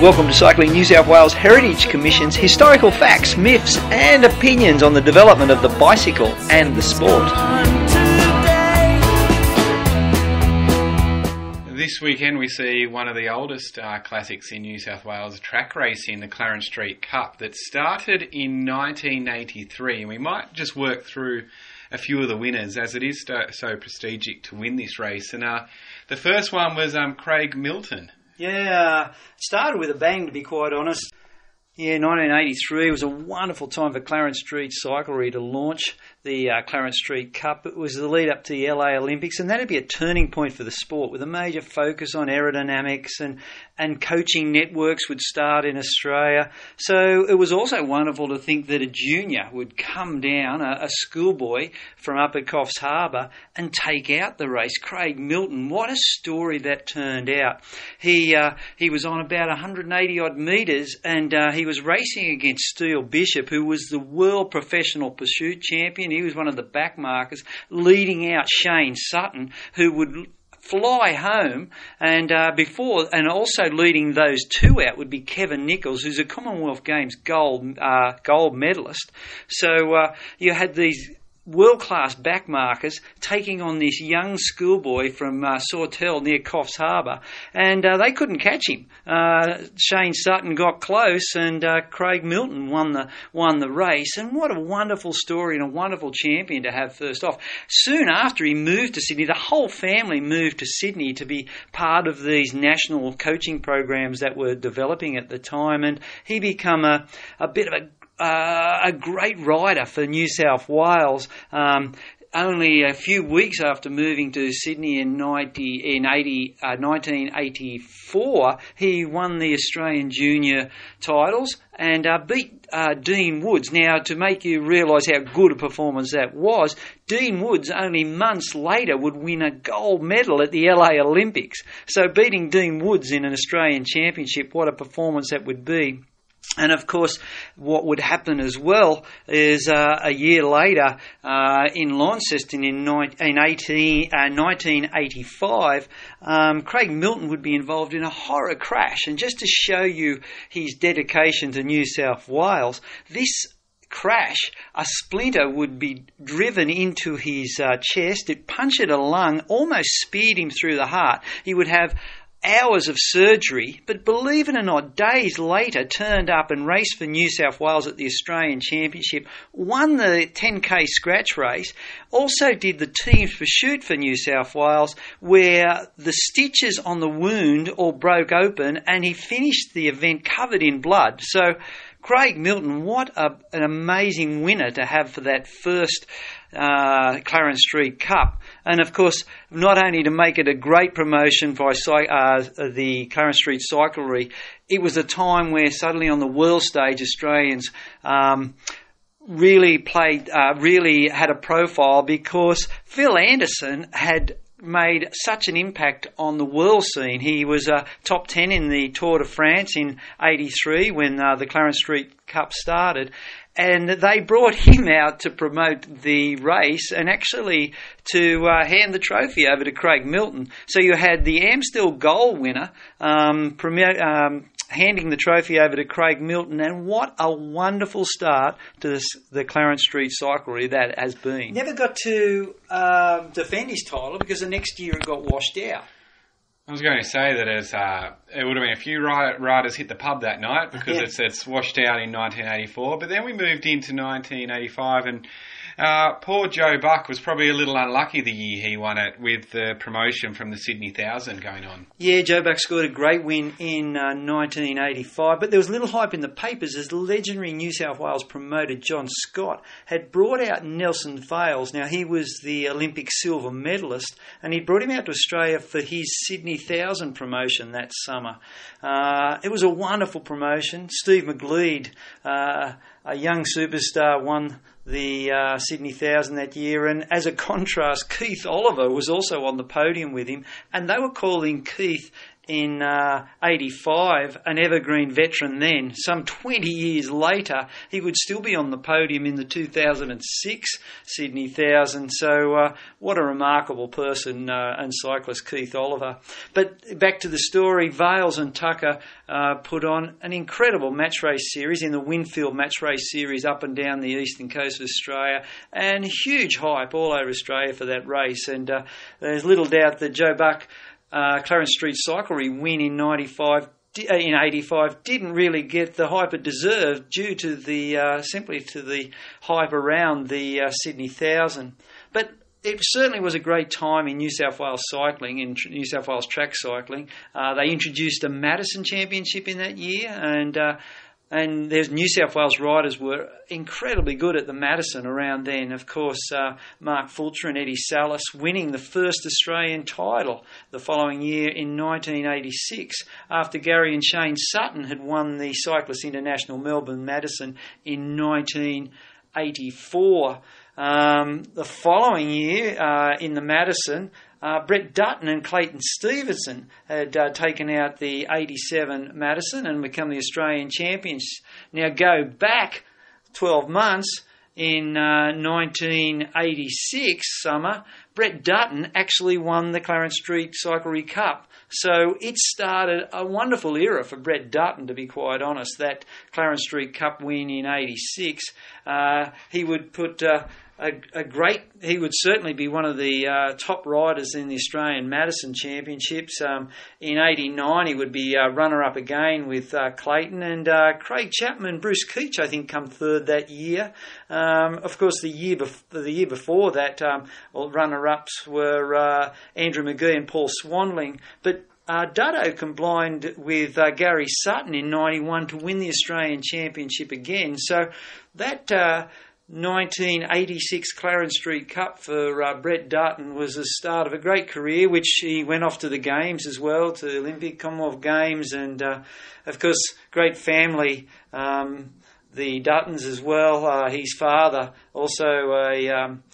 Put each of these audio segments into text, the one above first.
Welcome to Cycling New South Wales Heritage Commission's historical facts, myths, and opinions on the development of the bicycle and the sport. This weekend we see one of the oldest uh, classics in New South Wales, track racing, the Clarence Street Cup, that started in 1983. And we might just work through a few of the winners, as it is so, prestigious to win this race. And uh, the first one was um, Craig Milton. Yeah, started with a bang, to be quite honest. Yeah, 1983 was a wonderful time for Clarence Street Cyclery to launch the uh, Clarence Street Cup. It was the lead up to the LA Olympics, and that'd be a turning point for the sport with a major focus on aerodynamics and, and coaching networks would start in Australia. So it was also wonderful to think that a junior would come down, a, a schoolboy from Upper Coffs Harbour, and take out the race. Craig Milton, what a story that turned out. He uh, he was on about 180 odd metres, and uh, he was racing against Steele Bishop, who was the world professional pursuit champion. He was one of the backmarkers, leading out Shane Sutton, who would fly home and uh, before and also leading those two out would be Kevin Nichols who's a Commonwealth Games gold uh, gold medalist. So uh, you had these world class backmarkers taking on this young schoolboy from uh, Sawtell near Coffs Harbour, and uh, they couldn't catch him. Uh, Shane Sutton got close, and uh, Craig Milton won the won the race. And what a wonderful story and a wonderful champion to have first off. Soon after he moved to Sydney, the whole family moved to Sydney to be part of these national coaching programs that were developing at the time, and he became a, a bit of a uh, a great rider for New South Wales. Um, only a few weeks after moving to Sydney in, 90, in 80, uh, 1984, he won the Australian Junior titles and uh, beat uh, Dean Woods. Now, to make you realise how good a performance that was, Dean Woods only months later would win a gold medal at the LA Olympics. So, beating Dean Woods in an Australian Championship, what a performance that would be. And of course, what would happen as well is uh, a year later uh, in Launceston in, in 18, uh, 1985, um, Craig Milton would be involved in a horror crash. And just to show you his dedication to New South Wales, this crash, a splinter would be driven into his uh, chest. It punctured a lung, almost speared him through the heart. He would have hours of surgery, but believe it or not, days later turned up and raced for New South Wales at the Australian Championship, won the 10k scratch race, also did the team's pursuit for New South Wales, where the stitches on the wound all broke open and he finished the event covered in blood. So, Craig Milton, what a, an amazing winner to have for that first uh, Clarence Street Cup. And of course, not only to make it a great promotion by uh, the Clarence Street Cyclery, it was a time where suddenly on the world stage, Australians. Um, really played, uh, really had a profile because Phil Anderson had made such an impact on the world scene. He was a top 10 in the Tour de France in 83 when uh, the Clarence Street Cup started and they brought him out to promote the race and actually to uh, hand the trophy over to Craig Milton. So you had the Amstel Gold winner um, um, handing the trophy over to Craig Milton, and what a wonderful start to this, the Clarence Street Cyclery that has been. Never got to um, defend his title because the next year it got washed out. I was going to say that as uh, it would have been a few riders hit the pub that night because yeah. it's it's washed out in 1984. But then we moved into 1985 and uh, poor Joe Buck was probably a little unlucky the year he won it with the promotion from the Sydney Thousand going on. Yeah, Joe Buck scored a great win in uh, 1985, but there was little hype in the papers as legendary New South Wales promoter John Scott had brought out Nelson Vails. Now, he was the Olympic silver medalist, and he brought him out to Australia for his Sydney Thousand promotion that summer. Uh, it was a wonderful promotion. Steve McGlede, uh, a young superstar, won the uh, Sydney Thousand that year. And as a contrast, Keith Oliver was also on the podium with him, and they were calling Keith in uh, 85, an evergreen veteran then, some 20 years later, he would still be on the podium in the 2006 Sydney 1000. So, uh, what a remarkable person uh, and cyclist Keith Oliver. But back to the story, Vails and Tucker uh, put on an incredible match race series in the Winfield match race series up and down the eastern coast of Australia, and huge hype all over Australia for that race. And uh, there's little doubt that Joe Buck uh, Clarence Street Cyclery win in 95 uh, in 85 didn't really get the hype it deserved due to the uh, simply to the hype around the uh, Sydney Thousand. But it certainly was a great time in New South Wales cycling, in New South Wales track cycling. Uh, they introduced a Madison Championship in that year, and uh, and there's New South Wales riders were incredibly good at the Madison around then. Of course, uh, Mark Fulcher and Eddie Salas winning the first Australian title the following year in 1986 after Gary and Shane Sutton had won the Cyclists International Melbourne Madison in 1984. Um, the following year uh, in the Madison, uh, Brett Dutton and Clayton Stevenson had uh, taken out the 87 Madison and become the Australian champions. Now go back 12 months in uh, 1986 summer, Brett Dutton actually won the Clarence Street Cyclery Cup. So it started a wonderful era for Brett Dutton, to be quite honest. That Clarence Street Cup win in '86, uh, he would put uh, a, a, great. He would certainly be one of the uh, top riders in the Australian Madison Championships. Um, in '89, he would be uh, runner-up again with uh, Clayton and uh, Craig Chapman, Bruce Keach. I think come third that year. Um, of course, the year bef- the year before that, um, well, runner-ups were uh, Andrew McGee and Paul Swandling, but. Uh, Dutto combined with uh, Gary Sutton in '91 to win the Australian Championship again. So that 1986 Clarence Street Cup for uh, Brett Dutton was the start of a great career, which he went off to the Games as well, to the Olympic Commonwealth Games, and uh, of course, great family. Um, the Duttons as well. Uh, his father, also a um,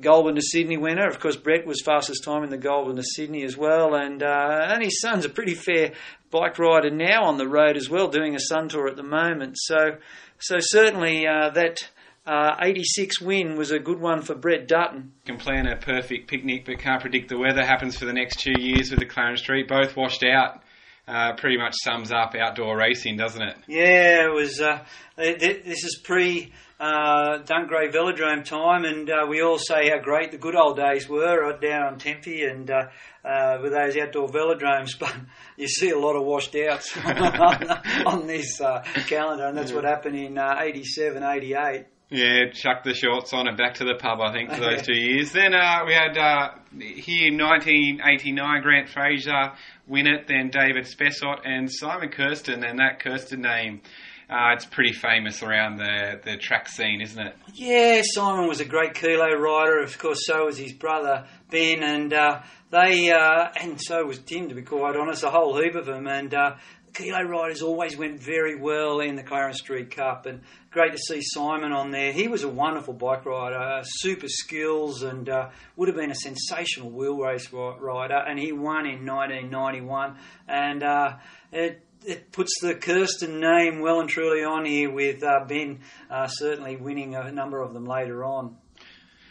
Goulburn to Sydney winner. Of course, Brett was fastest time in the Goulburn to Sydney as well, and uh, and his son's a pretty fair bike rider now on the road as well, doing a Sun Tour at the moment. So, so certainly uh, that uh, 86 win was a good one for Brett Dutton. Can plan a perfect picnic but can't predict the weather. Happens for the next two years with the Clarence Street. Both washed out. Uh, pretty much sums up outdoor racing, doesn't it? Yeah, it was. Uh, this is pre uh, Dunc Gray Velodrome time, and uh, we all say how great the good old days were right down on Tempe and uh, uh, with those outdoor velodromes. But you see a lot of washed outs on, on, this uh, calendar, and that's what happened in uh, 87, 88. Yeah, chuck the shorts on and back to the pub, I think, for those two years. Then uh, we had uh, here 1989, Grant Fraser win it, then David Spessott and Simon Kersten, and that Kersten name. Uh, it's pretty famous around the, the track scene, isn't it? Yeah, Simon was a great kilo rider. Of course, so was his brother Ben, and uh, they uh, and so was Tim. To be quite honest, a whole heap of them. And uh, kilo riders always went very well in the Clarence Street Cup, and great to see Simon on there. He was a wonderful bike rider, super skills, and uh, would have been a sensational wheel race rider. And he won in 1991, and uh, it it puts the Kersten name well and truly on here with uh, Ben uh, certainly winning a number of them later on.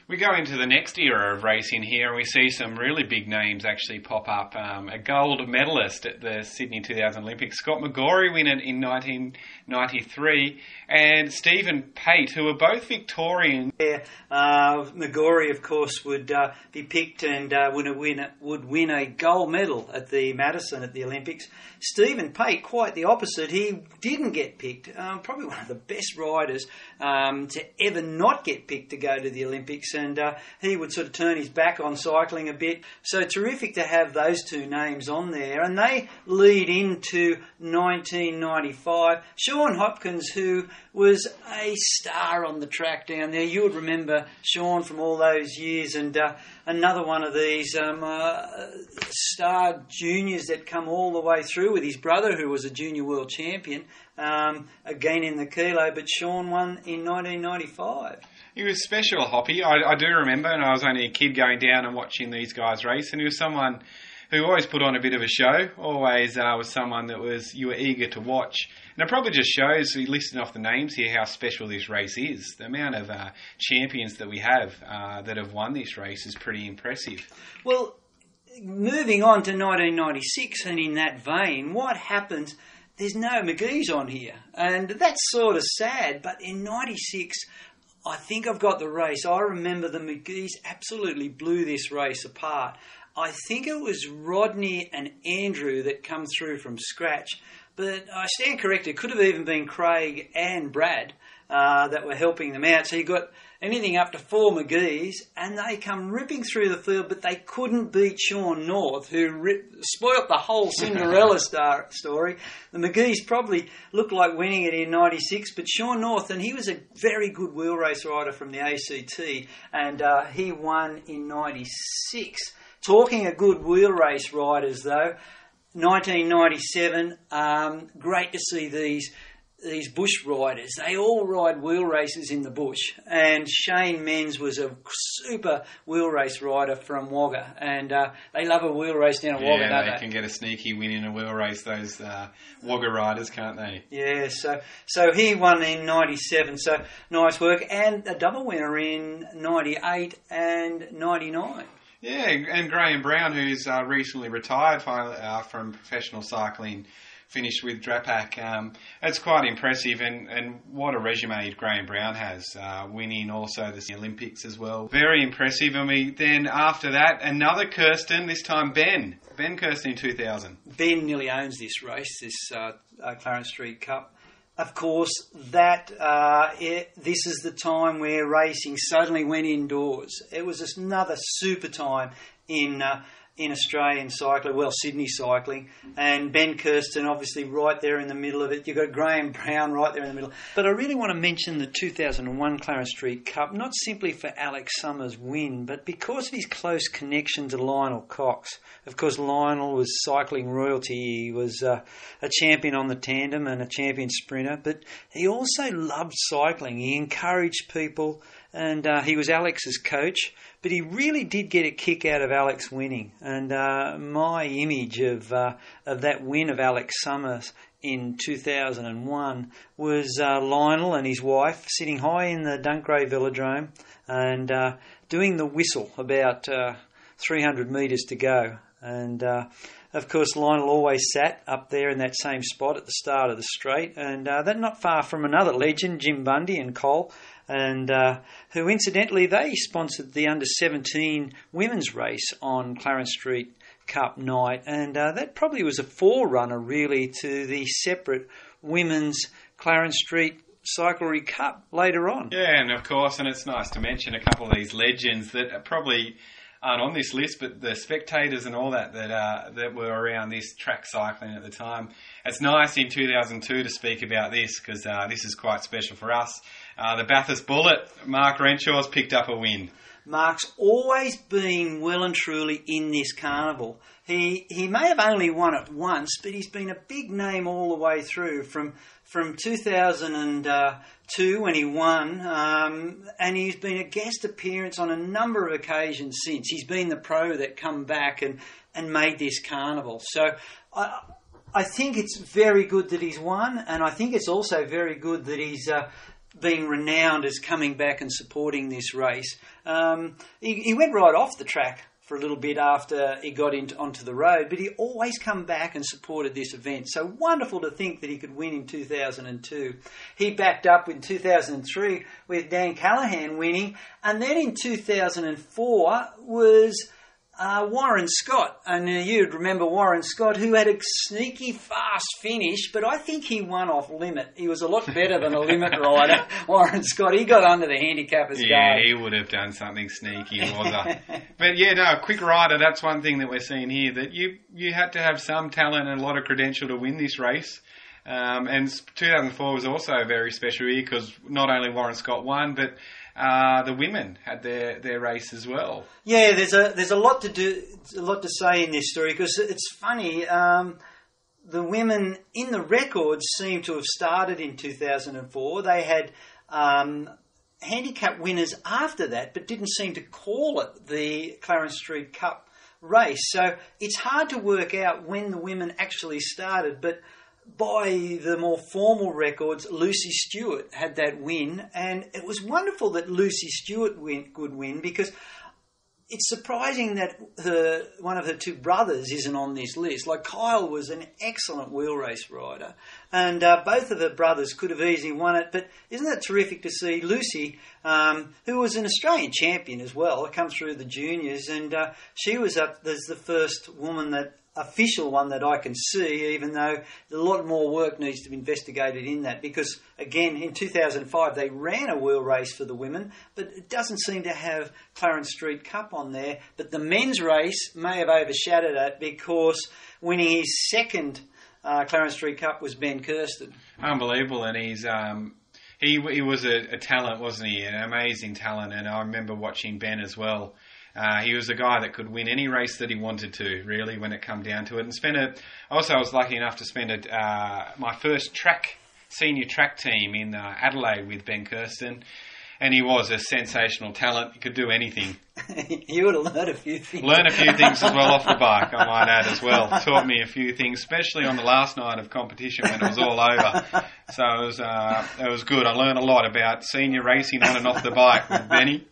We go into the next era of racing here, and we see some really big names actually pop up. Um, a gold medalist at the Sydney 2000 Olympics, Scott McGrory, win it in 1993, and Stephen Pate, who were both Victorian. Yeah, uh, McGrory, of course, would uh, be picked and uh, would win would win a gold medal at the Madison at the Olympics. Stephen Pate, quite the opposite. He didn't get picked. Um, probably one of the best riders um, to ever not get picked to go to the Olympics and uh, he would sort of turn his back on cycling a bit. So terrific to have those two names on there, and they lead into 1995. Sean Hopkins, who was a star on the track down there, you would remember Sean from all those years, and uh, another one of these um, uh, star juniors that come all the way through with his brother, who was a junior world champion. Um, again in the kilo, but Sean won in 1995. He was special, Hoppy. I, I, do remember, and I was only a kid going down and watching these guys race, and he was someone who always put on a bit of a show. Always uh, was someone that was you were eager to watch, and it probably just shows, listing off the names here, how special this race is. The amount of uh, champions that we have uh, that have won this race is pretty impressive. Well, moving on to 1996, and in that vein, what happens? There's no McGee's on here, and that's sort of sad. But in '96, I think I've got the race. I remember the McGee's absolutely blew this race apart. I think it was Rodney and Andrew that come through from scratch, but I stand corrected. It could have even been Craig and Brad uh, that were helping them out. So you got anything up to four McGee's, and they come ripping through the field, but they couldn't beat Sean North, who spoilt the whole Cinderella star, story. The McGee's probably looked like winning it in '96, but Sean North, and he was a very good wheel race rider from the ACT, and uh, he won in '96. Talking of good wheel race riders, though, 1997, um, great to see these these bush riders. They all ride wheel races in the bush, and Shane Menz was a super wheel race rider from Wagga, and uh, they love a wheel race down at yeah, Wagga, don't they they? can get a sneaky win in a wheel race. Those uh, Wagga riders, can't they? Yeah, so so he won in '97, so nice work, and a double winner in '98 and '99. Yeah, and Graeme Brown, who's uh, recently retired finally, uh, from professional cycling, finished with Drapac. Um, it's quite impressive, and, and what a resume Graeme Brown has, uh, winning also the Olympics as well. Very impressive. And we then after that, another Kersten, this time Ben. Ben Kersten in 2000. Ben nearly owns this race, this uh, uh, Clarence Street Cup. Of course, that uh, it, this is the time where racing suddenly went indoors. It was another super time in uh, in Australian cycling, well, Sydney cycling, and Ben Kersten obviously right there in the middle of it. You've got Graeme Brown right there in the middle. But I really want to mention the 2001 Clarence Street Cup, not simply for Alex Summers' win, but because of his close connection to Lionel Cox. Of course, Lionel was cycling royalty. He was uh, a champion on the tandem and a champion sprinter, but he also loved cycling. He encouraged people, and uh, he was Alex's coach but he really did get a kick out of Alex winning. And uh, my image of uh, of that win of Alex Summers in 2001 was uh, Lionel and his wife sitting high in the Dunc Gray Velodrome and uh, doing the whistle about uh, 300 metres to go. And of course, Lionel always sat up there in that same spot at the start of the straight, and that not far from another legend, Jim Bundy and Cole and uh, who incidentally they sponsored the under 17 women's race on Clarence Street Cup night, and uh, that probably was a forerunner really to the separate women's Clarence Street Cyclery Cup later on. Yeah, and of course, and it's nice to mention a couple of these legends that probably aren't on this list, but the spectators and all that that uh, that were around this track cycling at the time. It's nice in 2002 to speak about this because uh, this is quite special for us. Uh, the Bathurst Bullet, Mark Renshaw's picked up a win. Mark's always been well and truly in this carnival. He he may have only won it once, but he's been a big name all the way through from from 2002 when he won, um, and he's been a guest appearance on a number of occasions since. He's been the pro that come back and and made this carnival. So I. I think it's very good that he's won, and I think it's also very good that he's uh, being renowned as coming back and supporting this race. Um, he, he, went right off the track for a little bit after he got into, onto the road, but he always come back and supported this event. So wonderful to think that he could win in 2002. He backed up in 2003 with Dan Callahan winning, and then in 2004 was uh, Warren Scott, and uh, you'd remember Warren Scott, who had a sneaky fast finish, but I think he won off limit. He was a lot better than a limit rider, Warren Scott. He got under the handicappers yeah, guard. he would have done something sneaky, was but yeah, no, quick rider. That's one thing that we're seeing here. That you you had to have some talent and a lot of credential to win this race. Um, and 2004 was also a very special year because not only Warren Scott won, but uh, the women had their, their race as well. Yeah, there's a there's a lot to do, a lot to say in this story because it's funny. Um, the women in the records seem to have started in 2004. They had um, handicap winners after that, but didn't seem to call it the Clarence Street Cup race. So it's hard to work out when the women actually started, but by the more formal records, Lucy Stewart had that win, and it was wonderful that Lucy Stewart win, could win because it's surprising that her one of her two brothers isn't on this list. Like Kyle was an excellent wheel race rider, and uh, both of her brothers could have easily won it. But isn't it terrific to see Lucy, um, who was an Australian champion as well, come through the juniors, and uh, she was up as the first woman that official one that I can see, even though a lot more work needs to be investigated in that. Because again, in 2005 they ran a wheel race for the women, but it doesn't seem to have Clarence Street Cup on there. But the men's race may have overshadowed it because winning his second uh, Clarence Street Cup was Ben Kersten. Unbelievable, and he's. Um he, he was a, a talent, wasn't he? An amazing talent, and I remember watching Ben as well uh, he was a guy that could win any race that he wanted to, really, when it come down to it. And spent a, also, I was lucky enough to spend a, uh, my first track senior track team in uh, Adelaide with Ben Kersten. And he was a sensational talent. He could do anything. you would have learned a few things. Learn a few things as well off the bike, I might add as well. Taught me a few things, especially on the last night of competition when it was all over. So it was, uh, it was good. I learned a lot about senior racing on and off the bike with Benny.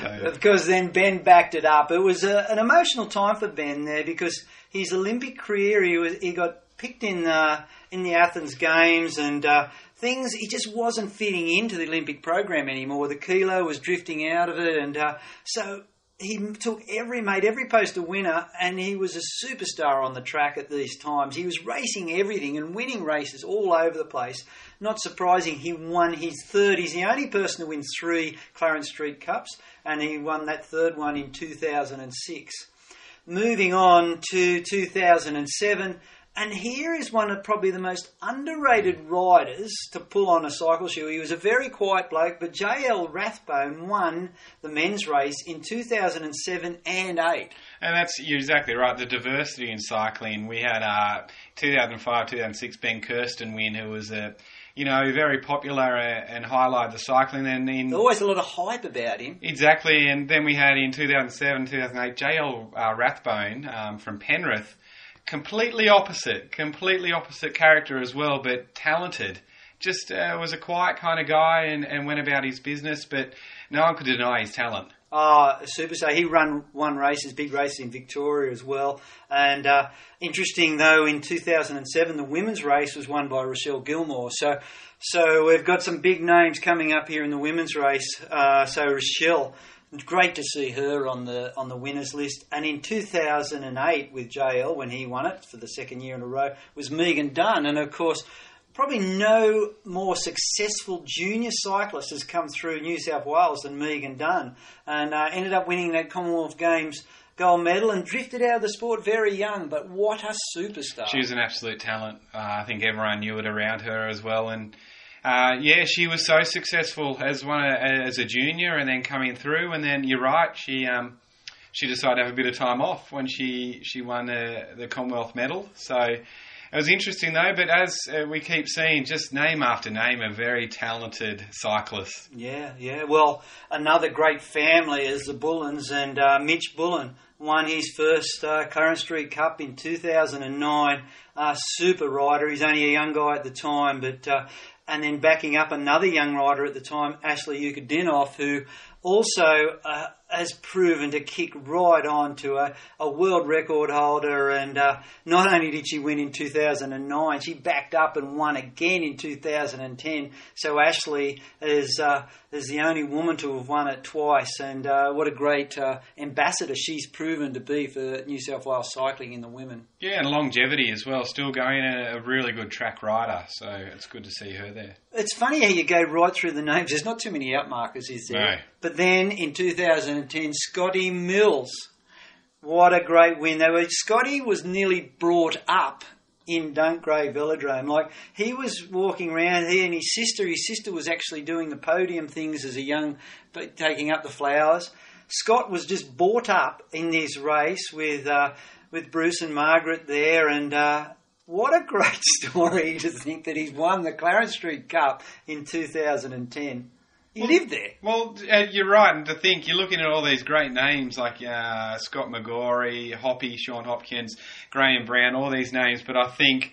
So. Because then Ben backed it up. It was a, an emotional time for Ben there because his Olympic career, he, was, he got picked in, uh, in the Athens Games and uh, things, he just wasn't fitting into the Olympic program anymore. The kilo was drifting out of it, and uh, so he took every made every post a winner, and he was a superstar on the track at these times. He was racing everything and winning races all over the place. Not surprising, he won his third. He's the only person to win three Clarence Street Cups, and he won that third one in 2006. Moving on to 2007. And here is one of probably the most underrated riders to pull on a cycle shoe. He was a very quiet bloke, but J.L. Rathbone won the men's race in 2007 and 8. And that's you're exactly right. The diversity in cycling. We had uh, 2005, 2006 Ben Kersten win, who was a you know, very popular and highlight the cycling. And in always a lot of hype about him. Exactly, and then we had in 2007, 2008, JL uh, Rathbone um, from Penrith, completely opposite, completely opposite character as well, but talented. Just uh, was a quiet kind of guy and, and went about his business, but no one could deny his talent. Oh, super! So he ran one races, big race in Victoria as well. And uh, interesting though, in 2007, the women's race was won by Rochelle Gilmore. So, so we've got some big names coming up here in the women's race. Uh, so Rochelle great to see her on the on the winners list. And in 2008 with JL, when he won it for the second year in a row, was Megan Dunn. And of course, probably no more successful junior cyclist has come through New South Wales than Megan Dunn, and uh, ended up winning that Commonwealth Games gold medal and drifted out of the sport very young. But what a superstar! She was an absolute talent. Uh, I think everyone knew it around her as well, and uh, yeah, she was so successful as one as a junior, and then coming through. And then you're right, she um, she decided to have a bit of time off when she she won the, the Commonwealth medal. So it was interesting though. But as uh, we keep seeing, just name after name of very talented cyclists. Yeah, yeah. Well, another great family is the Bullens, and uh, Mitch Bullen won his first uh, Clarence Street Cup in 2009. Uh, super rider. He's only a young guy at the time, but uh, and then backing up another young rider at the time, Ashley Ankudinoff, who also uh, has proven to kick right on to a, a world record holder. And uh, not only did she win in 2009, she backed up and won again in 2010. So Ashley is uh, is the only woman to have won it twice. And uh, what a great uh, ambassador she's proven to be for New South Wales cycling in the women. Yeah, and longevity as well. Still going a really good track rider. So it's good to see her there. It's funny how you go right through the names. There's not too many outmarkers, is there? No. But then in 2010, Scotty Mills. What a great win. They were, Scotty was nearly brought up in Dunc Gray Velodrome. Like he was walking around, he and his sister. His sister was actually doing the podium things as a young, taking up the flowers. Scott was just brought up in this race with uh, with Bruce and Margaret there, and uh, what a great story to think that he's won the Clarence Street Cup in 2010. He lived there. Well, uh, you're right, and to think you're looking at all these great names like uh, Scott McGrory, Hoppy, Sean Hopkins, Graeme Brown, all these names, but I think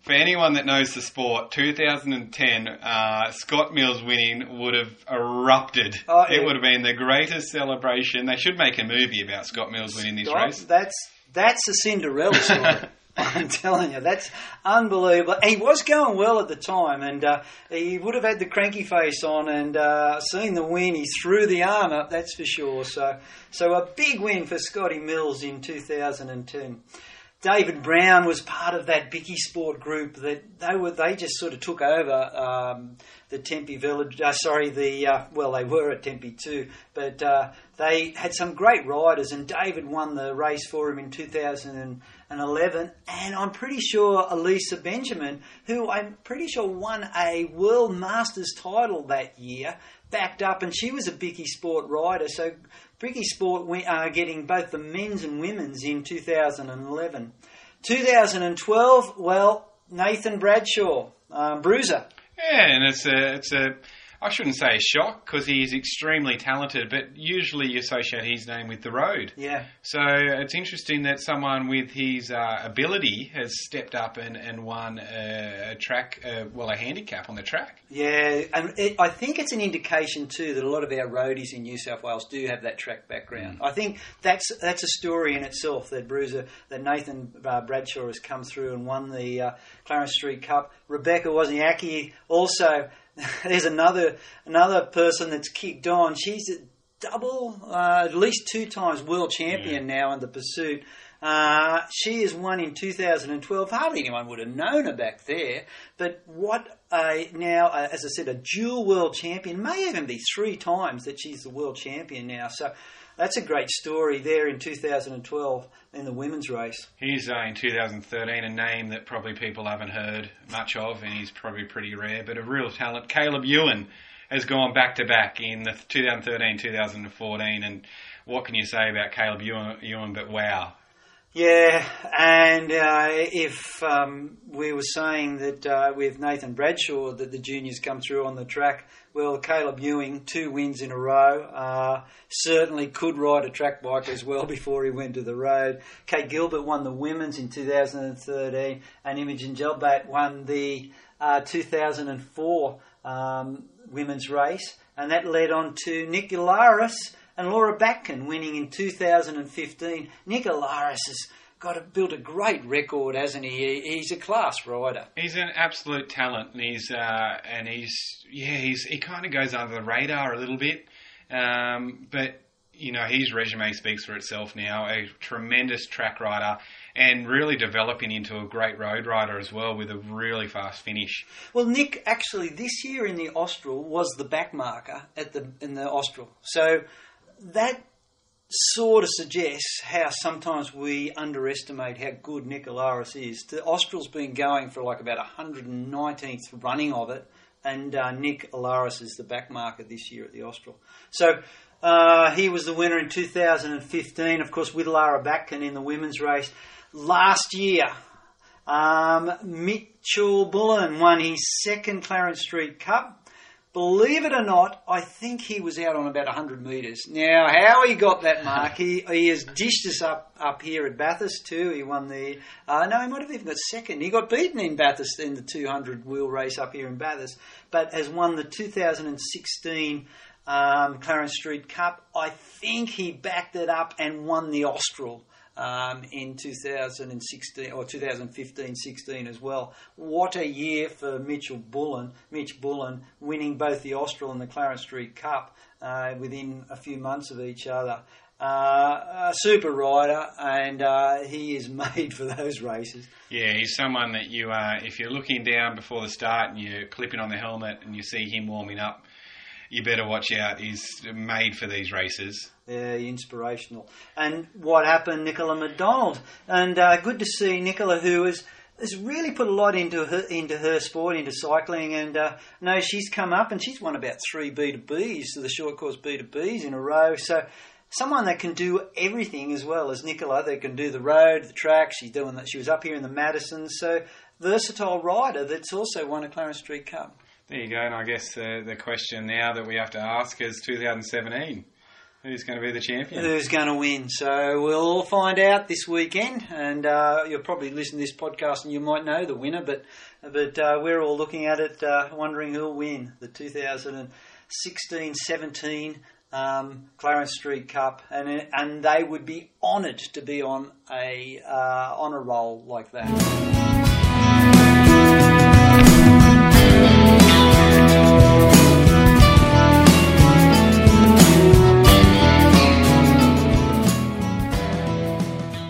for anyone that knows the sport, 2010, uh, Scott Mills winning would have erupted. Oh, it would have been the greatest celebration. They should make a movie about Scott Mills winning this Scott, race. That's that's a Cinderella story. I'm telling you, that's unbelievable. He was going well at the time, and uh, he would have had the cranky face on and uh, seen the win. He threw the arm up, that's for sure. So, so a big win for Scotty Mills in 2010. David Brown was part of that Bicky Sport group that they were. They just sort of took over um, the Tempe Village. Uh, sorry, the uh, well, they were at Tempe too, but uh, they had some great riders, and David won the race for him in 2011. And I'm pretty sure Elisa Benjamin, who I'm pretty sure won a World Masters title that year, backed up, and she was a Bicky Sport rider. So Bricky Sport wi- are getting both the men's and women's in 2011. 2012, well, Nathan Bradshaw, um, Bruiser. Yeah, and it's a, it's a, I shouldn't say a shock because he is extremely talented, but usually you associate his name with the road. Yeah. So it's interesting that someone with his uh, ability has stepped up and, and won a, a track, uh, well, a handicap on the track. Yeah, and it, I think it's an indication too that a lot of our roadies in New South Wales do have that track background. I think that's that's a story in itself that Bruiser, that Nathan uh, Bradshaw has come through and won the uh, Clarence Street Cup. Rebecca Wiasak also. There's another another person that's kicked on. She's a double, uh, at least two times world champion now in the pursuit. Uh, she has won in 2012. Hardly anyone would have known her back there. But what a now, uh, as I said, a dual world champion may even be three times that she's the world champion now. So that's a great story there in 2012 in the women's race. He's uh, in 2013 a name that probably people haven't heard much of, and he's probably pretty rare, but a real talent. Caleb Ewan has gone back to back in the 2013 2014, and what can you say about Caleb Ewan, Ewan but wow. Yeah, and uh, if um, we were saying that uh, with Nathan Bradshaw that the juniors come through on the track, well, Caleb Ewan, two wins in a row, uh, certainly could ride a track bike as well before he went to the road. Kate Gilbert won the women's in 2013, and Imogen Gelbat won the uh, 2004 um, women's race, and that led on to Nick Yallouris and Laura Batkin winning in 2015. Nick Yallouris has got to build a great record, hasn't he? He- He's a class rider. He's an absolute talent, and he's uh, and he's yeah, he's he kind of goes under the radar a little bit, um, but you know his resume speaks for itself now. A tremendous track rider, and really developing into a great road rider as well, with a really fast finish. Well, Nick actually this year in the Austral was the back marker at the in the Austral, so that sort of suggests how sometimes we underestimate how good Nick Yallouris is. The Austral's been going for like about 119th running of it, and uh, Nick Yallouris is the back marker this year at the Austral. So uh, he was the winner in 2015, of course, with Lara Batkin in the women's race. Last year, um, Mitchell Bullen won his second Clarence Street Cup. Believe it or not, I think he was out on about 100 metres. Now, how he got that mark, he, he has dished us up, up here at Bathurst too. He won the, uh, no, he might have even got second. He got beaten in Bathurst in the 200 wheel race up here in Bathurst, but has won the 2016 um, Clarence Street Cup. I think he backed it up and won the Austral um, in 2016 or 2015-16 as well. What a year for Mitchell Bullen, Mitch Bullen, winning both the Austral and the Clarence Street Cup uh, within a few months of each other. Uh, a super rider, and uh, he is made for those races. Yeah, he's someone that you, uh, if you're looking down before the start and you're clipping on the helmet and you see him warming up, you better watch out. He's made for these races. Yeah, inspirational. And what happened, Nicola McDonald? And uh, good to see Nicola, who has has really put a lot into her into her sport, into cycling. And uh, no, she's come up and she's won about three B two Bs, so the short course B two Bs in a row. So someone that can do everything as well as Nicola. That can do the road, the track. She's doing that. She was up here in the Madison. So versatile rider that's also won a Clarence Street Cup. There you go, and I guess the, the question now that we have to ask is 2017. Who's going to be the champion? Who's going to win? So we'll all find out this weekend, and uh, you'll probably listen to this podcast and you might know the winner. But but uh, we're all looking at it, uh, wondering who'll win the 2016-17 um, Clarence Street Cup, and and they would be honoured to be on a uh, on a roll like that.